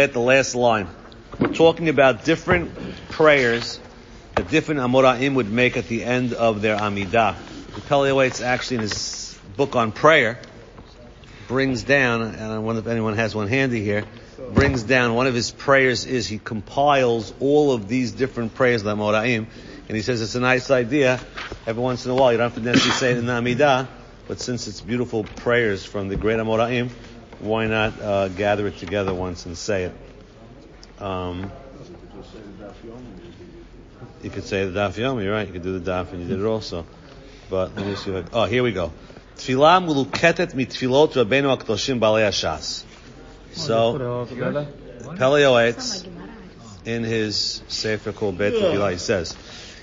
at the last line. We're talking about different prayers that different Amoraim would make at the end of their Amidah. Pele Yoetz actually in his book on prayer brings down, and I wonder if anyone has one handy here, brings down one of his prayers is he compiles all of these different prayers the Amoraim, and he says it's a nice idea. Every once in a while, you don't have to necessarily say it in the Amidah, but since it's beautiful prayers from the great Amoraim, why not uh, gather it together once and say it? Um, you could say the daf yomi, you're right. You could do the daf, and you did it also. But let me see. Oh, here we go. Tfilah muluketet mitfilot rabbeinu akdoshim balei hashas. So, Pele Yoetz, in his sefer called Bet Tefillah, he says,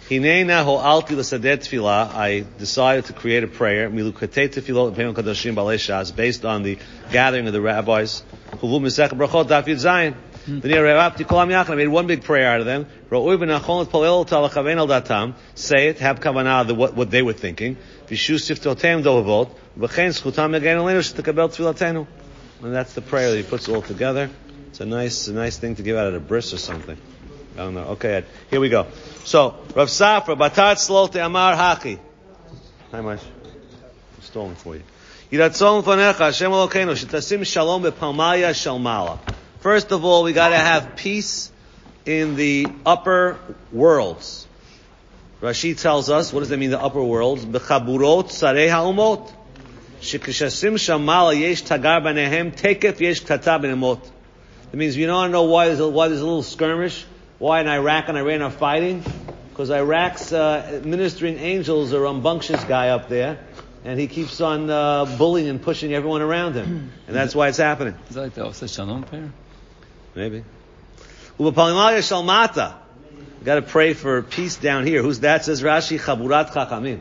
Hinena ho'alti l'sadeh tefillah, I decided to create a prayer, milukatei tefillot rabbeinu kadoshim balei based on the gathering of the rabbis, huvu misech brachot daf yud zayin. Hmm. I made one big prayer out of them. Say it, have kavanah, what, what they were thinking. And that's the prayer that he puts all together. It's a nice, a nice thing to give out at a bris or something. Don't know. Okay, here we go. So, Rav Safra, Batat Slote Amar Haki. How much? I'm stalling for you. Yiratzon Fanecha, Hashem Elokeinu, Shetasim Shalom Bepalmaya Shalmala. First of all, we gotta have peace in the upper worlds. Rashi tells us, what does that mean, the upper worlds? Bechaburot sarei ha'umot. Shekishasim shamala yesh tagar banehem, tekef yesh kata benemot. That means you don't know why there's, a, why there's a little skirmish, why in Iraq and Iran are fighting, because Iraq's uh, ministering angels are rambunctious guy up there, and he keeps on uh, bullying and pushing everyone around him, and that's why it's happening. Is that like the Oseh Shalom prayer? Maybe. Ubapalimaya shalmata. Got to pray for peace down here. Who's that? Says Rashi Chaburat Chachamim.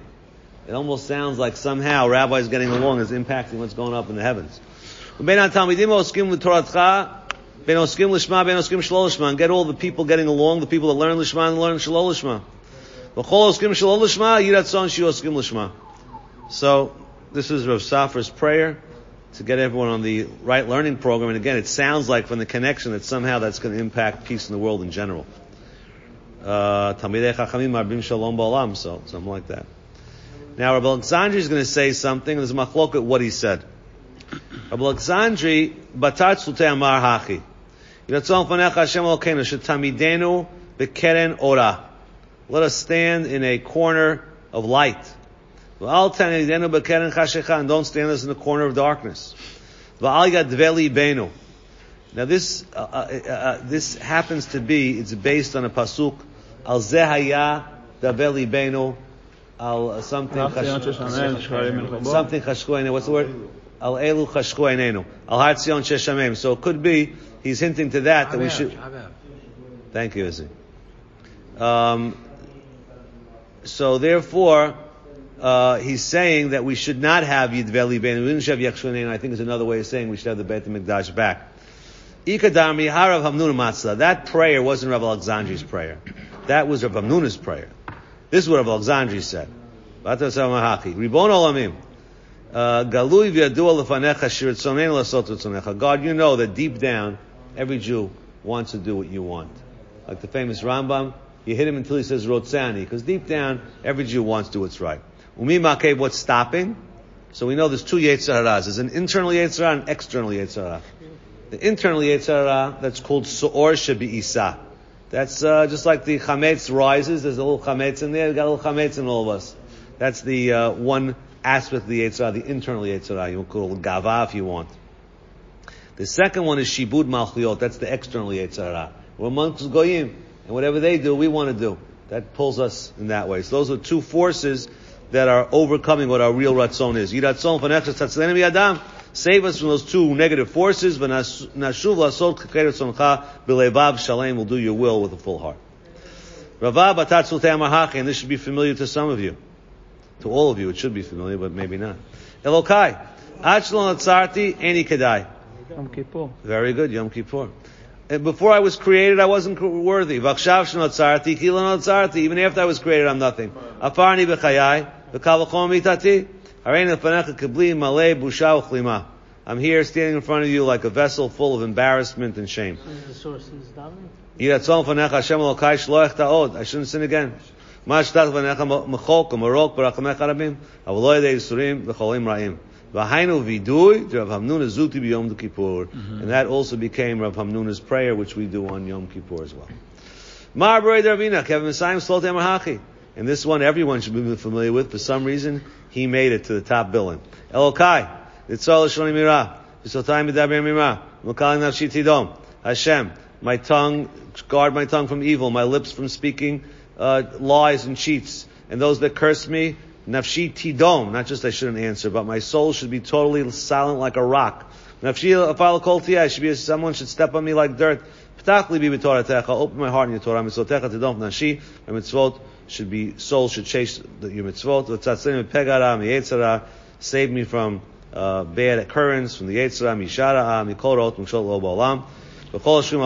It almost sounds like somehow rabbis getting along is impacting what's going up in the heavens. And get all the people getting along, the people that learn Lishma and learn Shalol Lishma. So, this is Rav Safra's prayer to get everyone on the right learning program. And again, it sounds like from the connection that somehow that's going to impact peace in the world in general. Uh, Talmidei Chachamim Marbim Shalom Ba'olam, so something like that. Now, Rabbi Alexandri is going to say something. There's a machlok at what he said. Rabbi Alexandri, Batat Sultei Amar Hachi. Let us stand in a corner of light. And Don't stand us in the corner of darkness. Now this, uh, uh, uh, this happens to be, it's based on a pasuk, al zehaya daveli benu, al something, something chashku what's the word? Al elu chashku al har tzion sheshamem. So it could be, he's hinting to that, that we should, thank you, Izzy. Um, so therefore, uh, he's saying that we should not have Yidveli Ben. We should have. I think is another way of saying we should have the Beit Mikdash back. Ikadami Harav Hamnun Matzah. That prayer wasn't Rav Alexandri's prayer. That was Rav Hamnun's prayer. This is what Rav Alexandri said. Ribon Olamim. Uh, Galui v'yadu lefanecha lasot. God, you know that deep down, every Jew wants to do what you want. Like the famous Rambam, you hit him until he says rotzani, because deep down, every Jew wants to do what's right. Umi makev, what's stopping? So we know there's two Yetzirahs. There's an internal Yetzirah and an external Yetzirah. The internal Yetzirah, that's called Su'or Shebi Isa. That's uh, just like the Chametz rises, there's a little Chametz in there, we've got a little Chametz in all of us. That's the uh, one aspect of the Yetzirah, the internal Yetzirah. You can call it Gava if you want. The second one is Shibud Malchiyot, that's the external Yetzirah. We're amongst Goyim, and whatever they do, we want to do. That pulls us in that way. So those are two forces that are overcoming what our real ratzon is. Yiratzon v'nechas tatzlenim yadam. Save us from those two negative forces. V'nashuv lasot kekeret b'levav shalem. will do your will with a full heart. Ravav batatzul te'amahach, and this should be familiar to some of you. To all of you, it should be familiar, but maybe not. Elokai. Achlon atzarti, eni kedai. Yom Kippur. Very good, Yom Kippur. And before I was created, I wasn't worthy. Vakshav shnotzarti, kilon Even after I was created, I'm nothing. Afarni b'chayai. V'kavachom mitati. Harein lefanecha kibli malei busha uchlima. I'm here standing in front of you like a vessel full of embarrassment and shame. The source is davening. I shouldn't sin again. מה שתת לפניך מחוק ומרוק ברחמך רבים, אבל לא ידי ייסורים וחולים רעים. Mm-hmm. and that also became Rav Hamnuna's prayer, which we do on Yom Kippur as well. Mar B'rei Kevin and this one everyone should be familiar with. For some reason, he made it to the top billing. Elokai Itzol Shoni Mira V'sotayim B'daber Mira Hashem. My tongue, guard my tongue from evil, my lips from speaking uh, lies and cheats, and those that curse me nafshi tidom, not just I shouldn't answer, but my soul should be totally silent like a rock. Nafshi afal kol I should be someone should step on me like dirt. P'tachli bi b'toratecha, open my heart in your Torah, mitzotecha tidom nashi, my mitzvot should be, soul should chase your mitzvot, v'tzatzim pegara, miyetzara, save me from uh, bad occurrence, from the yetzara, mishara, mikol rot, mishol lo ba'olam. So it's a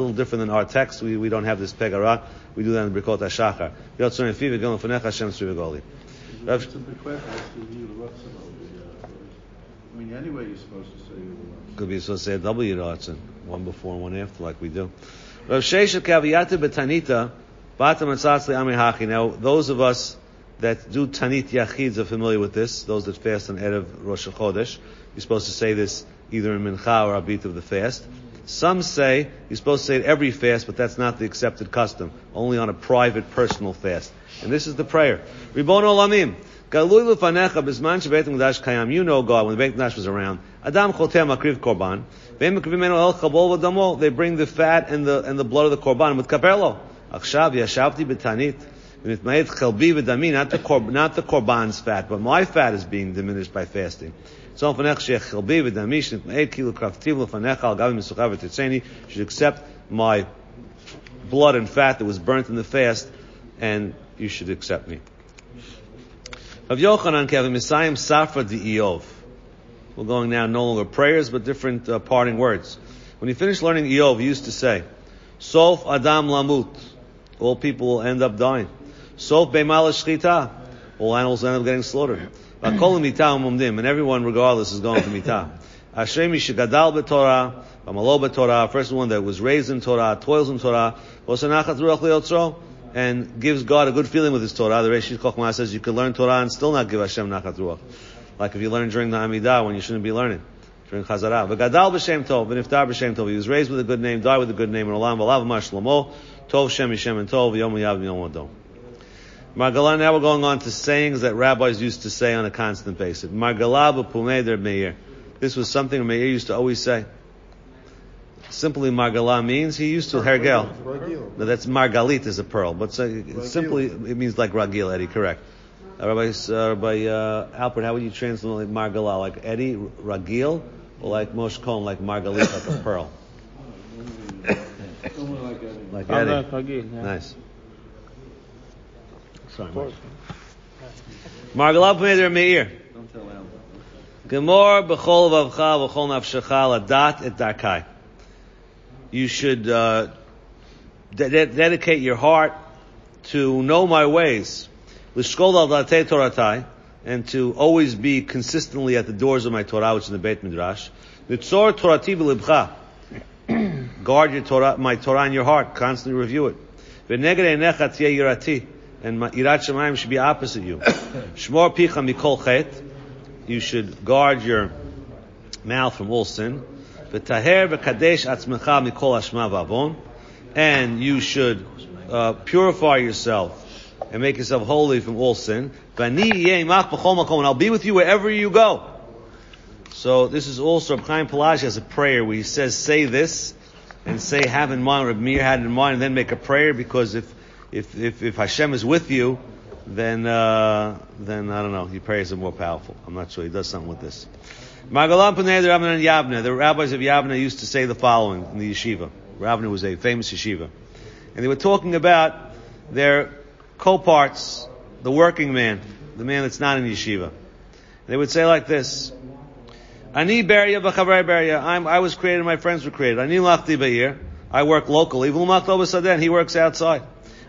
little different than our text. We, we don't have this pegara. We do that in Brikot HaShachar. It's a big question as to view the uh, I mean, anyway, you're supposed to say Could be supposed to say a double Yiratzin, one before and one after, like we do. Rav Sheshet Kaviyata Betanita, Batam Atzatzli Amihachi. Now, those of us that do Tanit Yachids are familiar with this, those that fast on Erev Rosh Chodesh. You're supposed to say this either in Mincha or Abit of the fast. Some say you're supposed to say it every fast, but that's not the accepted custom. Only on a private, personal fast. And this is the prayer. Ribon Olamim. Galui lefanecha bisman shebeit Mikdash kayam. You know God when the Beit Mikdash was around. Adam chotem akriv korban. el chabol v'damo. They bring the fat and the and the blood of the korban with kapelo. Achshav yashavti betanit. Not the, not the korban's fat, but my fat is being diminished by fasting. You should accept my blood and fat that was burnt in the fast, and you should accept me. Yochanan Safra We're going now no longer prayers, but different uh, parting words. When he finished learning Iyov, he used to say, Sof Adam Lamut. All people will end up dying. Sof Beimal Shchita. All animals end up getting slaughtered. And everyone, regardless, is going to mitah. Ashrei mishagadal b'Torah, v'malo b'Torah, first one that was raised in Torah, toils in Torah, v'osanachat ruach liyotzro, and gives God a good feeling with his Torah. The Reish Chochmah says you can learn Torah and still not give Hashem nachat ruach. Like if you learn during the Amidah when you shouldn't be learning. During Chazarah. V'gadal b'Shem Tov, v'niftar b'Shem Tov. He was raised with a good name, died with a good name, and olam v'alav mashlomo, Tov Shem Yishem and Tov, yom yav yom adom. Margalah, now we're going on to sayings that rabbis used to say on a constant basis. Margalah b'pumeder meir. This was something Meir used to always say. Simply Margalah means he used to hergel. No, that's Margalit is a pearl, but so, simply it means like Ragil, Eddie, correct. Uh, Rabbi, uh, Rabbi uh, Alpert, how would you translate like Margalah? Like Eddie, Ragil, or like Moshe Cohen, like Margalit, like a pearl? like Eddie. Nice. Sorry, Margalav Meir Meir. Gemor b'chol vavcha v'chol nafshecha ladat et darkai. You should uh, de- de- dedicate your heart to know my ways. L'shkol al datei toratai, and to always be consistently at the doors of my Torah, which is in the Beit Midrash. Nitzor torati v'libcha. Guard your Torah, my Torah in your heart. Constantly review it. V'neged einecha tziyeh yirati and Irat Shemayim should be opposite you. Shmor picha mikol chet. You should guard your mouth from all sin. V'taher v'kadesh atzmecha mikol hashma v'avon. And you should uh, purify yourself and make yourself holy from all sin. And I'll be with you wherever you go. So this is also Chaim Pelagi has a prayer where he says, say this and say have in mind, Reb Meir had in mind, and then make a prayer because if if, if, if Hashem is with you, then, uh, then I don't know, your prayers are more powerful. I'm not sure. He does something with this. Magalam Panei the Rabbanan Yavne. The rabbis of Yavne used to say the following in the yeshiva. Ravna was a famous yeshiva. And they were talking about their co-parts, the working man, the man that's not in yeshiva. They would say like this, Ani beria v'chavrai beria. I I was created, my friends were created. Ani lachti ba'ir. I work locally. He works outside.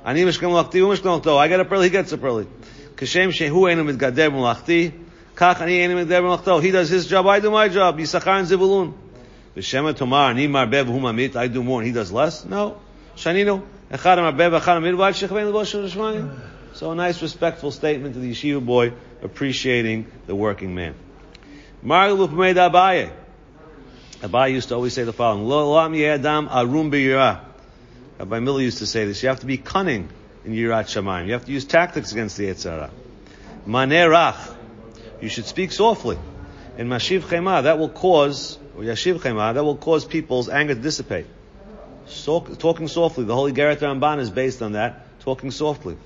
I get up early, he gets up early. Kashem shehu enu mitgader mulachti, He does his job, I do my job. Yisachar and Zivulun. V'shema tomar, ni marbev humamit, I do more and he does less? No. Echad marbev, echad amid, v'ad shechvein l'vosh shemaim. So a nice respectful statement to the yeshiva boy appreciating the working man. Margalu Pumei Abaye. Abaye used to always say the following, Lo lam yedam arum b'yirah. Rabbi Miller used to say this, you have to be cunning in Yirat Shamayim. You have to use tactics against the Yetzirah. Manerach. You should speak softly. In Mashiv Chema, that will cause, or Yashiv Chema, that will cause people's anger to dissipate. So, talking softly. The Holy Gerrit Ramban is based on that. Talking softly.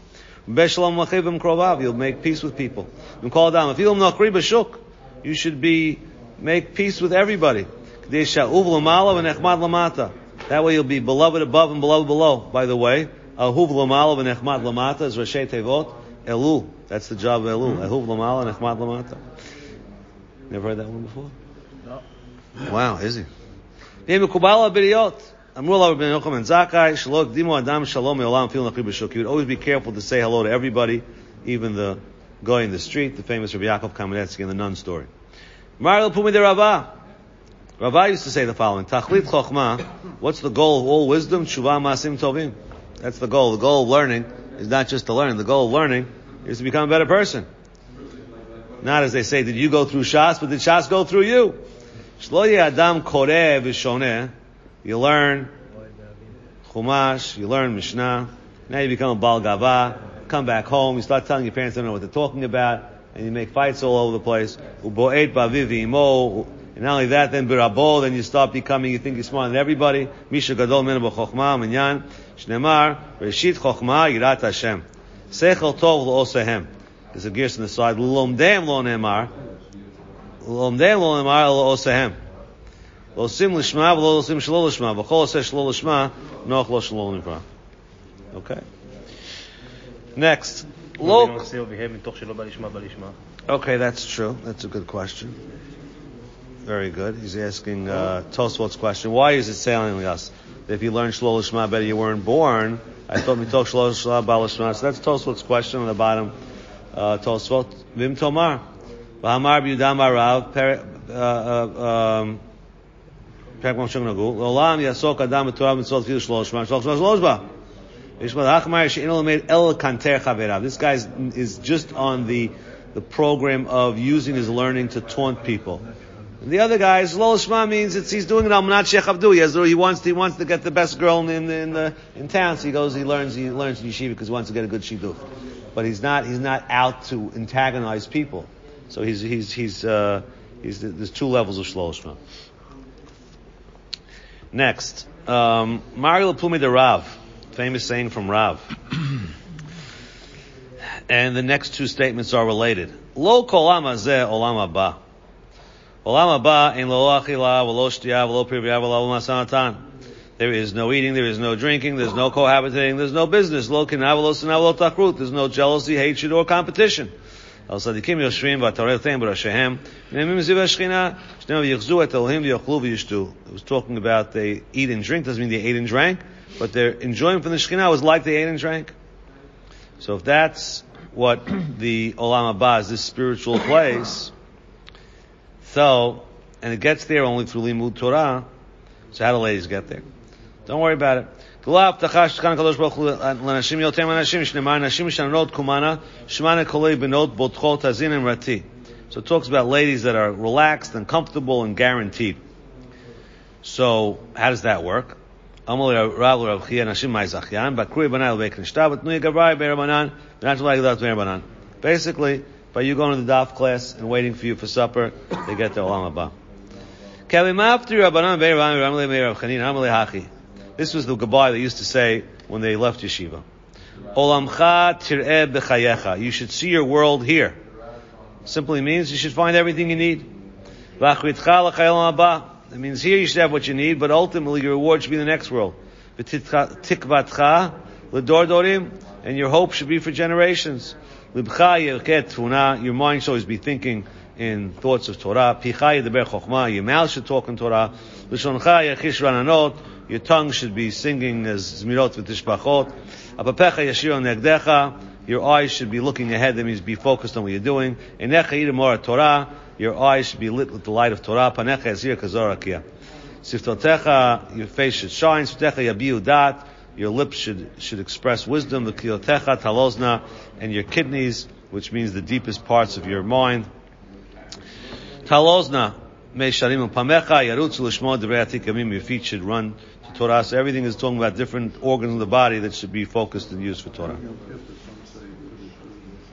You'll make peace with people. If you you should be, make peace with everybody. That way you'll be beloved above and beloved below. By the way, Ahuv Lamalav and Echmad Lamata is Rashi Tevot Elul. That's the job of Elul. Hmm. Ahuv Lamal and Echmad Lamata. Never heard that one before? No. Wow, is he? Name Kubala B'Riyot. Amrul Rabbi and Zakai Shalok Dimo Adam Shalom Yolam Fil Nachri B'Shuk. You would always be careful to say hello to everybody, even the guy in the street, the famous Rabbi Yaakov Kamenetsky in the nun story. Mario Pumi De Rabbah. Rabbah used to say the following, Tachlit Chochma, what's the goal of all wisdom? Tshuva Masim Tovim. That's the goal. The goal of learning is not just to learn. The goal of learning is to become a better person. Not as they say, did you go through Shas, but did Shas go through you? Shlo Adam Koreh V'Shoneh. You learn Chumash, you learn Mishnah. Now you become a Bal Gava. Come back home, you start telling your parents they don't know what they're talking about, and you make fights all over the place. And not only that, then birabo, then you start becoming, you think you're smarter than everybody. Misha gadol mena b'chokhma, minyan, shnemar, reshit chokhma, yirat Hashem. Sechel tov lo There's a gears on the side. Lomdem lo nemar. Lomdem lo nemar lo osehem. Lo sim lishma, lo sim shlo lishma. V'chol oseh shlo lishma, noch lo shlo nivra. Okay. Next. Okay, that's true. That's a good question. Very good. He's asking uh, Tosfot's question. Why is it telling us if you learned Shlol Shema better, you weren't born? I thought mitoch Shlol Shema Bal So that's Tosfot's question on the bottom. Uh, Tosfot Vim Tomar Arav uh, uh, um, Olam Yasok Adam Mitzvot this guy is, is just on the, the program of using his learning to taunt people. And the other guy, Shema means it's, he's doing it al Manat Sheikh Abdu. He, has, he wants, he wants to get the best girl in, in, in, the, in town, so he goes, he learns, he learns yeshiva because he wants to get a good shidduch. But he's not, he's not out to antagonize people. So he's, he's, he's, uh, he's, there's two levels of Shlol Shema. Next, um, Mario de Rav, famous saying from Rav. and the next two statements are related. Lo There is no eating, there is no drinking, there's no cohabitating, there's no business. There's no jealousy, hatred, or competition. He was talking about they eat and drink, doesn't mean they ate and drank, but their enjoyment from the Shekhinah was like they ate and drank. So if that's what the Olam Abba is, this spiritual place, so, and it gets there only through limud Torah. So how do ladies get there? Don't worry about it. So it talks about ladies that are relaxed and comfortable and guaranteed. So how does that work? Basically, by you going to the daf class and waiting for you for supper, they get the olam haba. This was the goodbye they used to say when they left yeshiva. You should see your world here. Simply means you should find everything you need. It means here you should have what you need, but ultimately your reward should be in the next world. And your hope should be for generations. Your mind should always be thinking in thoughts of Torah. Your mouth should talk in Torah. Your tongue should be singing as Zmirot v'tishbachot. your eyes should be looking ahead. That means be focused on what you're doing. Torah, your eyes should be lit with the light of Torah. Panecha your face should shine. Your lips should should express wisdom. The kiotecha talozna, and your kidneys, which means the deepest parts of your mind. Talozna, me sharim pamecha yarutzu l'shmo devrei Your feet should run to Torah. So everything is talking about different organs of the body that should be focused and used for Torah.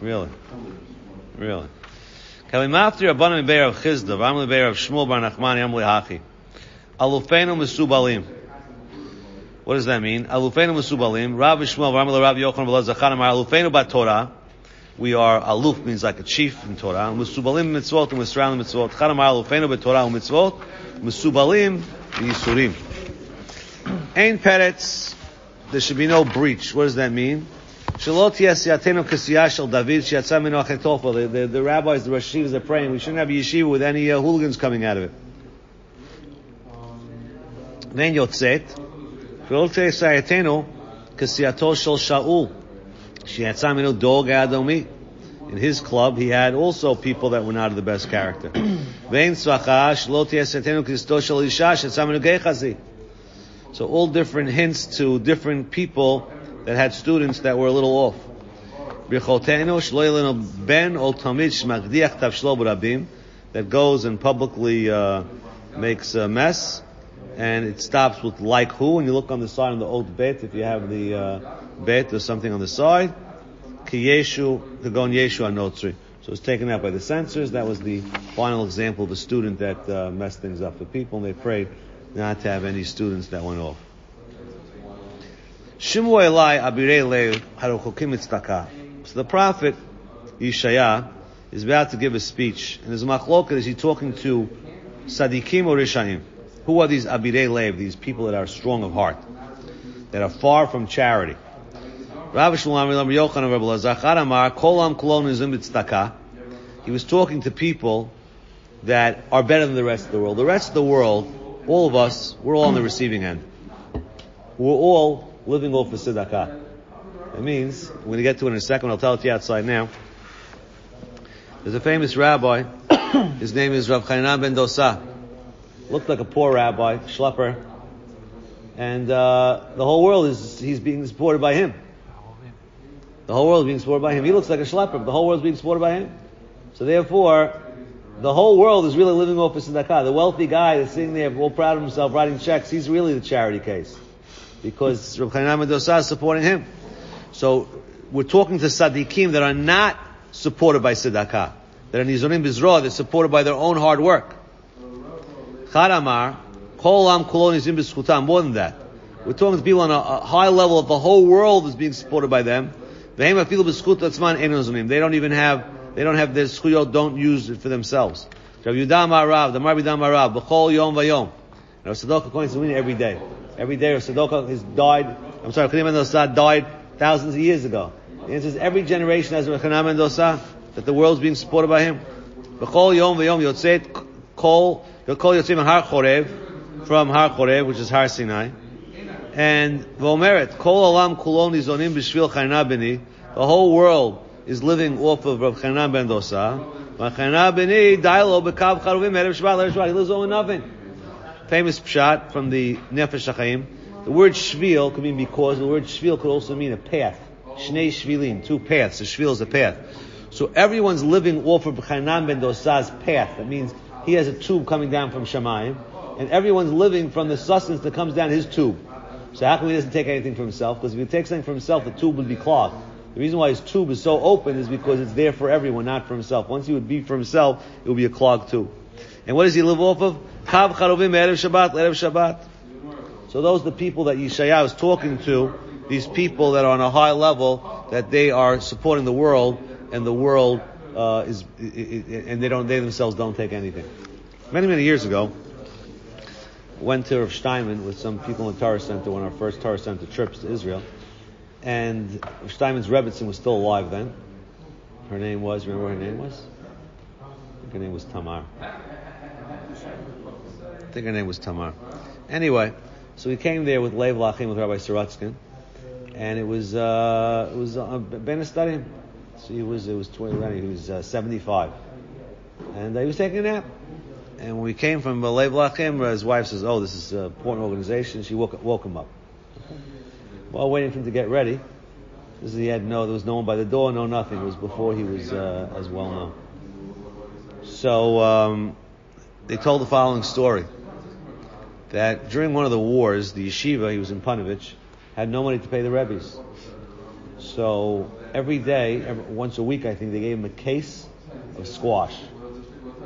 Really, really. Kalimafti Rabbanim Beir of Chizda, Ramli Beir of Shmuel Bar Nachmani Amli Hachi. Alufenu Mesubalim. What does that mean? Alufenu Musubalim, Rav Shmuel Ramli Rav Yochanan Belaz Zachan Amar Alufenu Bat Torah. We are aluf means like a chief in Torah. Musubalim mitzvot and misralim mitzvot. Chad Amar Alufenu Bet Torah mitzvot. Mesubalim Yisurim. Ein peretz. There should be no breach. What does that mean? The, the, the rabbis, the Rosh Hashivas are praying, we shouldn't have a yeshiva with any uh, hooligans coming out of it. Then yotzet, v'oltei sayatenu kasiyato shel Shaul, shiatza minu Doeg adomi. In his club, he had also people that were not of the best character. Vein svacha shlo sayatenu kasiyato shel isha shiatza minu gechazi. So all different hints to different people that had students that were a little off. That goes and publicly uh, makes a mess, and it stops with like who. And you look on the side of the old bet, if you have the uh, bet or something on the side, ki kagon yeshu. So it's taken out by the censors. That was the final example of a student that uh, messed things up for people, and they prayed not to have any students that went off. Shimu. So the prophet Yeshaya is about to give a speech, and his machloket is he talking to Sadikim or Rishayim. Who are these Abirei Lev, these people that are strong of heart, that are far from charity? He was talking to people that are better than the rest of the world. The rest of the world, all of us, we're all on the receiving end. We're all living off of tzedakah. It means, we're going to get to it in a second, I'll tell it to you outside now. There's a famous rabbi, his name is Rav Chanan ben Dosa. Looked like a poor rabbi, schlepper. And uh, the whole world is, he's being supported by him. The whole world is being supported by him. He looks like a schlepper, but the whole world is being supported by him. So therefore, the whole world is really living off of tzedakah. The wealthy guy that's sitting there all proud of himself writing checks, he's really the charity case because Chanan ben Dosa is supporting him. So we're talking to Sadiqim that are not supported by tzedakah, that are Nizorim Bizra, they're supported by their own hard work. Charamar, Kol Am Kolonizim Bizchutam, more than that. We're talking to people on a, a, high level of the whole world is being supported by them. They don't even have, they don't have their schuyot, don't use it for themselves. Rav the Marbi Dam Arav, B'chol Yom Vayom. Now, Sadok coins every day. Every day Sadoka has died. I'm sorry, Chanan ben Dosa died thousands of years ago. The answer is every generation has Chanan ben Dosa that the world's being supported by him. B'chol yom v'yom yotzet kol kol yotzet Har Chorev from Har Chorev, which is Har Sinai, and v'omeret kol olam kulon izonim b'shvil Chanan Beni. The whole world is living off of Rav Chanan ben Dosa. Rav Chanan Beni dailo b'kav charuvim erev Shabbat erev Shabbat. He lives on nothing famous pshat from the Nefesh HaChaim. The word shvil could mean because, the word shvil could also mean a path. Shnei shvilim, two paths. A shvil is a path. So everyone's living off of Chanan ben Dosa's path. That means he has a tube coming down from Shemayim, and everyone's living from the sustenance that comes down his tube. So how come he doesn't take anything for himself? Because if he takes something for himself, the tube would be clogged. The reason why his tube is so open is because it's there for everyone, not for himself. Once he would be for himself, it would be a clogged tube. And what does he live off of? Kav Charovim Erev Shabbat, Erev Shabbat. So those are the people that Yeshaya is talking to, these people that are on a high level, that they are supporting the world, and the world uh, is, and they don't, they themselves don't take anything. Many, many years ago, went to Rav Steinman with some people in the Torah Center, one of our first Torah Center trips to Israel, and Steinman's Rebbitzin was still alive then. Her name was, remember what her name was? I think her name was Tamar. I think her name was Tamar. Anyway, so we came there with Lev L'Achim with Rabbi Saratskin, and it was uh, it was uh, Ben Studying. So he was it was 20, he was uh, 75, and uh, he was taking a nap. And when we came from Lev L'Achim, his wife says, "Oh, this is an important organization." She woke, woke him up. While waiting for him to get ready, this is, he had no, there was no one by the door, no nothing. It was before he was uh, as well known. So um, they told the following story: that during one of the wars, the yeshiva, he was in Ponevezh, had no money to pay the rebbe's. So every day, every, once a week, I think they gave him a case of squash.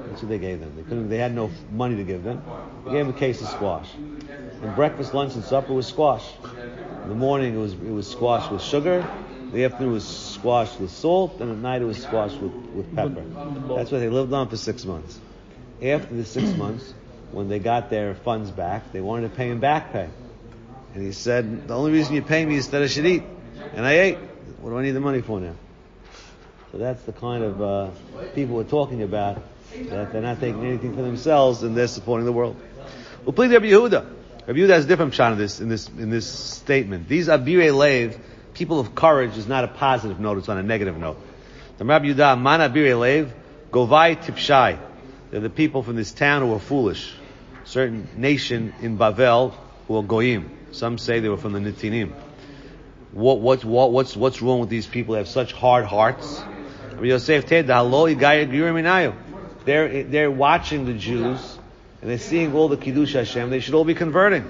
That's what they gave them. They couldn't. They had no money to give them. They gave him a case of squash. And breakfast, lunch, and supper was squash. In the morning, it was it was squash with sugar. The afternoon was squash with salt, and at night it was squash with, with pepper. That's what they lived on for six months. After the six months, when they got their funds back, they wanted to pay him back pay. And he said, the only reason you pay me is that I should eat. And I ate. What do I need the money for now? So that's the kind of uh, people we're talking about, that they're not taking anything for themselves and they're supporting the world. Well, please, Rabbi Yehuda. Rabbi Yehuda has a different shot in this, in this, in this statement. These Abire Lev, people of courage, is not a positive note, it's on a negative note. The Rabbi Yehuda, Man Abire Lev, Govai Tipshai. They're the people from this town who are foolish. Certain nation in Bavel who are Goyim. Some say they were from the Nitinim. What, what, what, what's, what's wrong with these people? They have such hard hearts. They're, they're watching the Jews and they're seeing all the Kiddush Hashem. They should all be converting.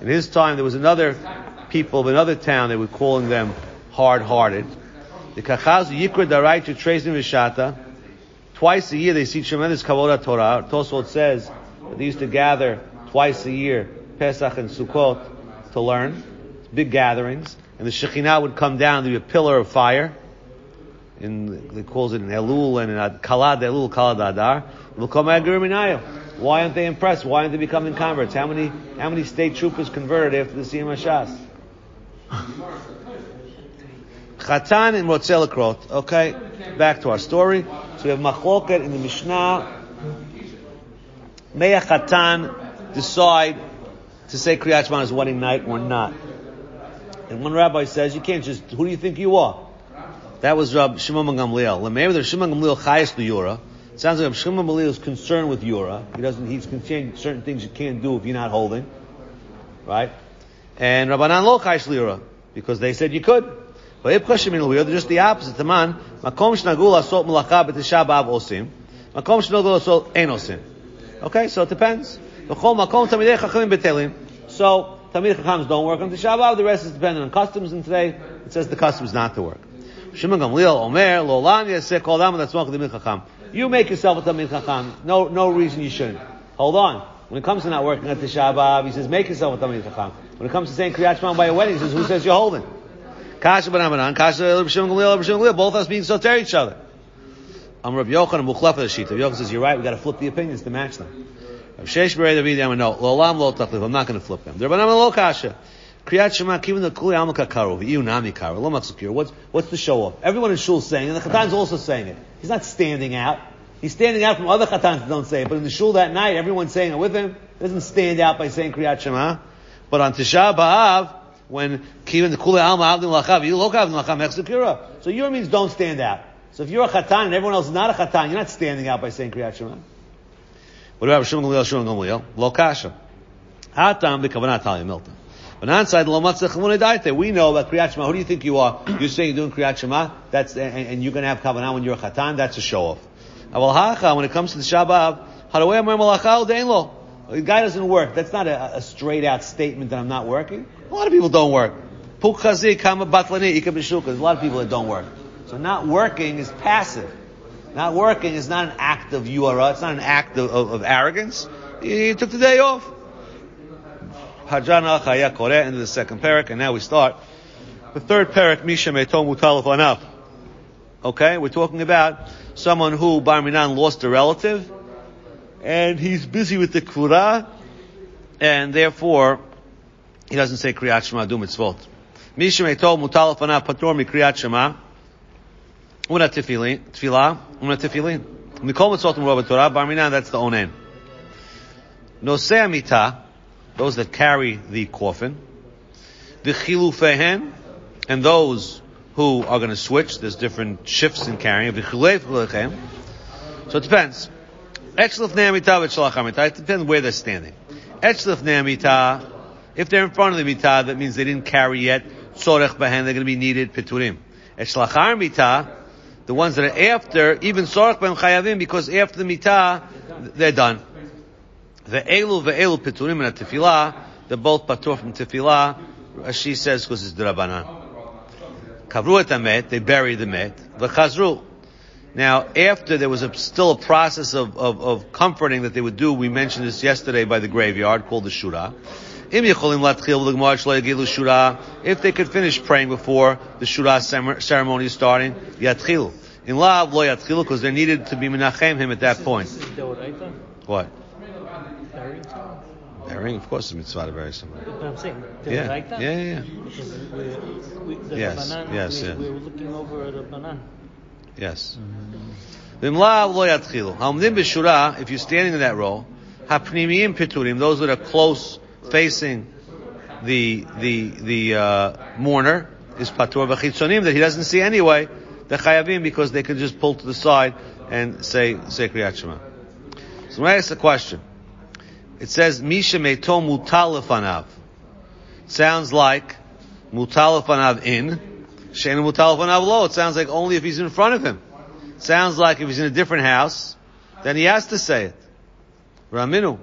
In his time, there was another people of another town, they were calling them hard-hearted. The to. Twice a year they see tremendous Kavodah Torah. Tosfot says that they used to gather twice a year, Pesach and Sukkot, to learn. Big gatherings. And the Shekhinah would come down to be a pillar of fire. In, they calls it an Elul and an Kalad Elul Kalad Adar. Why aren't they impressed? Why aren't they becoming converts? How many, how many state troopers converted after the Siyam Hashas? Chatan and Rotzelakrot. Okay, back to our story. So we have Machloket in the Mishnah. May a Chatan decide to say Kriyat Shema his wedding night or not? And one rabbi says, you can't just, who do you think you are? That was Rab Shimon Gamliel. Maybe there's Shimon Gamliel Chayes Yura. It sounds like Shimon Gamliel is concerned with Yura. He doesn't, he's concerned certain things you can't do if you're not holding. Right? And Rabbanan Lo Chayes Yura. Because they said you could. But they're just the opposite. The Taman, makom shnagul asot malacha b'tisha b'av osim. Makom shnagul asot ein osim. Okay, so it depends. Chachamim. So, tamidei chachams don't work on Tisha B'av, the rest is dependent on customs, and today it says the customs not to work. Shimon Gamliel Omer, lo lam yaseh kol dam that's tamidei chacham. You make yourself a tamid chacham. No, no reason you shouldn't. Hold on. When it comes to not working at Tisha B'av, he says make yourself a tamid chacham. When it comes to saying Kriyat Shema by a wedding, he says who says you're holding? Kasha ben Amanan, Kasha Rishon Gamliel, Rishon Gamliel, both of us being so soter each other. I'm Rabbi Yochanan Mukhlef the sheet. Rabbi Yochanan says, you're right, we gotta flip the opinions to match them. I'm not gonna flip them. Kivin the. What's, what's the show off? Everyone in Shul saying, and the Chatan's also saying it. He's not standing out. He's standing out from other Chatans that don't say it, but in the Shul that night, everyone's saying it with him. He doesn't stand out by saying Kriyat Shema. But on Tisha B'Av, when kivin the kule alma avdim lachav, you look avdim lachav mechzukira. So your means don't stand out. So if you're a chatan and everyone else is not a chatan, you're not standing out by saying kriyat shema. What about Shimon Gamliel? Shimon Gamliel lo kasha. Hatam b'kavanat talia milta. But on side lo matzach We know about kriyat shema. Who do you think you are? You're saying you're doing kriyat shema. That's and, and you're going to have kavanah when you're a chatan. That's a show off. When it comes to the Shabbat, harawei amar malachal dein lo. The guy doesn't work. That's not a, a straight out statement that I'm not working. A lot of people don't work. Pukhazi kama batlani ikabishuka. There's a lot of people that don't work. So not working is passive. Not working is not an act of yuara. It's not an act of, of, of arrogance. He took the day off. Hajana Chaya Kore, into the second parak, and now we start. The third parak, Misha Metom Mutalaf Anav. Okay, we're talking about someone who Barminan lost a relative, and he's busy with the Kura, and therefore he doesn't say Kriyat Shema do mitzvot. Mishim etol mutal fana pator mi Kriyat Shema. Una tefillin, tefillah, una tefillin. Mikol mitzvot mu Torah, barminan, that's the onen. Nosei amita, those that carry the coffin. The chilufehen, and those who are going to switch. There's different shifts in carrying. So it depends. It depends where they're standing. If they're in front of the mita, that means they didn't carry yet. Sorech behen, they're going to be needed. Peturim. Etzlachar mita, the ones that are after, even sorech behen chayavim, because after the Mitah, they're done. The elu ve'elu peturim and tefillah, they're both patur from tefillah, as she says, because it's drabanan. Kavru et met, they bury the met. V'chazru. Now, after there was a, still a process of, of, of, comforting that they would do, we mentioned this yesterday by the graveyard called the shura. If they could finish praying before the shura ceremony is starting, yatchil. In lav lo yatchil because they needed to be menachem him at that point. What? Burying, of course, is mitzvah very similar. But I'm saying, yeah. yeah, yeah, yeah. We, the yes, banan, yes, we, yes. we were looking over the banan. Yes. V'mlav lo yatchilu. Hamdim b'shura, if you're standing in that row, hapnimiyim piturim, those that are close facing the the the uh, mourner is patur v'chitzonim that he doesn't see anyway. They're chayavim because they can just pull to the side and say say kriyat shema. So when I ask the question, it says misha meto mutalefanav. Sounds like mutalefanav in. Shena mutalefanav lo. It sounds like only if he's in front of him. Sounds like if he's in a different house, then he has to say it. Raminu.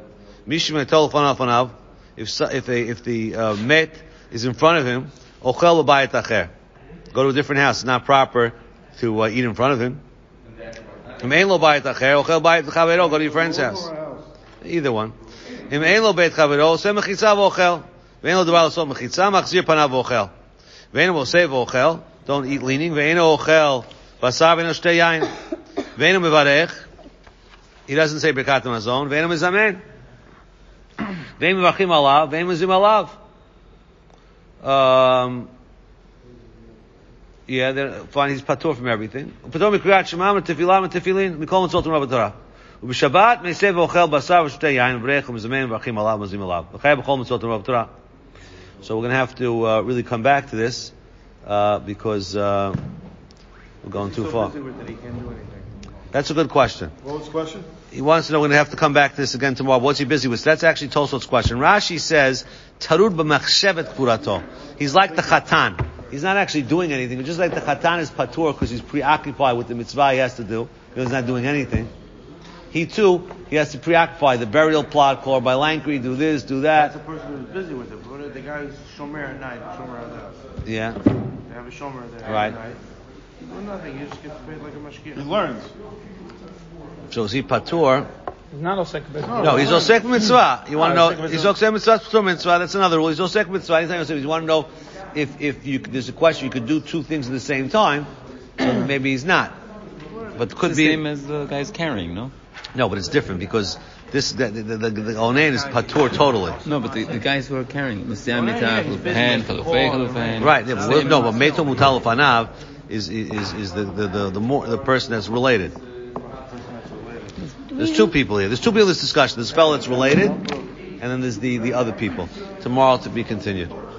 Misha meto mutalefanav if if, a, if the uh, met is in front of him, ochel b'bayit acher. Go to a different house. It's not proper to uh, eat in front of him. Im ein lo bayit acher, ochel bayit chavero. Go to your friend's house. Either one. Im ein lo bayit chavero, oseh mechitza v'ochel. Ve'en lo davar l'sot mechitza, machzir panav v'ochel. Ve'en lo oseh v'ochel. Don't eat leaning. Ve'en lo ochel. Basar ve'en lo shtei yain. Ve'en lo mevarech. He doesn't say Birkat Hamazon. Ve'en lo mezamen. ואין מברכים עליו, ואין מזים עליו. Um, yeah, then fine, he's patur from everything. פתאום מקריאת שמע ותפילה ותפילין, מכל מצוות תורה בתורה. ובשבת מעשה ואוכל בשר ושותה יין וברך ומזמן ומברכים עליו ומזים עליו. וחייב בכל מצוות תורה בתורה. So we're going to have to uh, really come back to this uh, because uh, we're going too far. That's a good question. What was the question? He wants to know, we're going to have to come back to this again tomorrow. What's he busy with? So that's actually Tosfot's question. Rashi says, Tarud b'machshevet kurato. He's like the chatan. He's not actually doing anything. Just like the chatan is patur because he's preoccupied with the mitzvah he has to do. He's not doing anything. He too, he has to preoccupy the burial plot, call by Lankry, do this, do that. That's that. the person who's busy with it. But the guy who's shomer at night, shomer at the house. Yeah. They have a shomer there Right. at night. You nothing. You just get paid like a He learns. So is he patur? He's not osek b'mitzvah. No, he's osek mitzvah. You want to know? osek He's mitzvah. osek mitzvah, patur mitzvah. That's another rule. He's osek mitzvah. Anytime you you want to know if if you there's a question you could do two things at the same time, so maybe he's not. But could be the be same as the guy's carrying, no? no, but it's different because this the the, the, the, the onen is patur totally. No, but the, the guys who are carrying. Right. Yeah, but no, but meto mutal fanav is is is the the the, the more the person that's related. There's two people here. There's two people in this discussion. A fellow that's related, and then there's the the other people. Tomorrow to be continued.